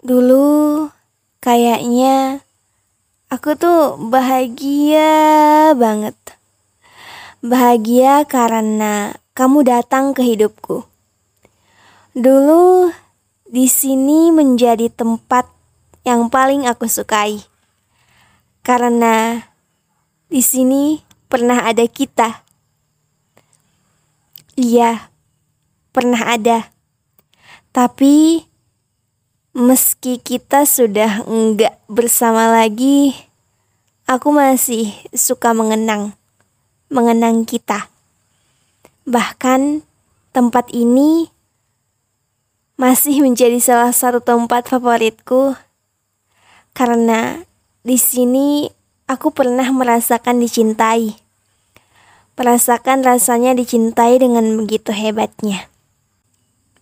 Dulu kayaknya aku tuh bahagia banget. Bahagia karena kamu datang ke hidupku. Dulu di sini menjadi tempat yang paling aku sukai. Karena di sini pernah ada kita. Iya, pernah ada. Tapi Meski kita sudah enggak bersama lagi, aku masih suka mengenang, mengenang kita. Bahkan tempat ini masih menjadi salah satu tempat favoritku karena di sini aku pernah merasakan dicintai. Merasakan rasanya dicintai dengan begitu hebatnya.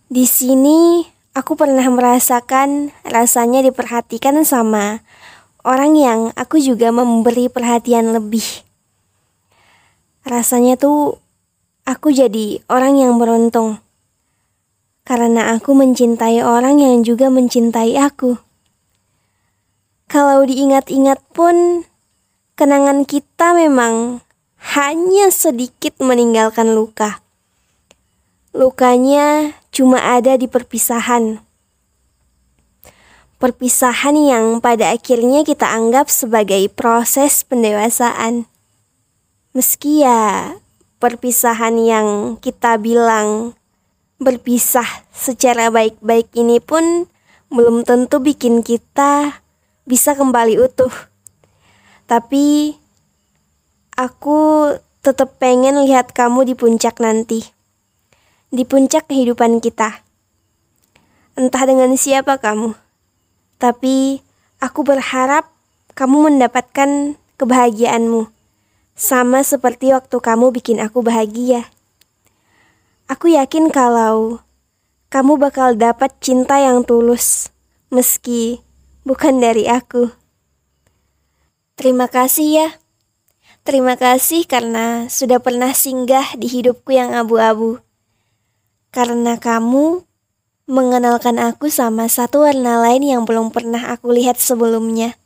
Di sini Aku pernah merasakan rasanya diperhatikan sama orang yang aku juga memberi perhatian lebih. Rasanya tuh aku jadi orang yang beruntung. Karena aku mencintai orang yang juga mencintai aku. Kalau diingat-ingat pun, kenangan kita memang hanya sedikit meninggalkan luka. Lukanya cuma ada di perpisahan. Perpisahan yang pada akhirnya kita anggap sebagai proses pendewasaan. Meski ya perpisahan yang kita bilang berpisah secara baik-baik ini pun belum tentu bikin kita bisa kembali utuh. Tapi aku tetap pengen lihat kamu di puncak nanti di puncak kehidupan kita. Entah dengan siapa kamu, tapi aku berharap kamu mendapatkan kebahagiaanmu, sama seperti waktu kamu bikin aku bahagia. Aku yakin kalau kamu bakal dapat cinta yang tulus, meski bukan dari aku. Terima kasih ya. Terima kasih karena sudah pernah singgah di hidupku yang abu-abu karena kamu mengenalkan aku sama satu warna lain yang belum pernah aku lihat sebelumnya.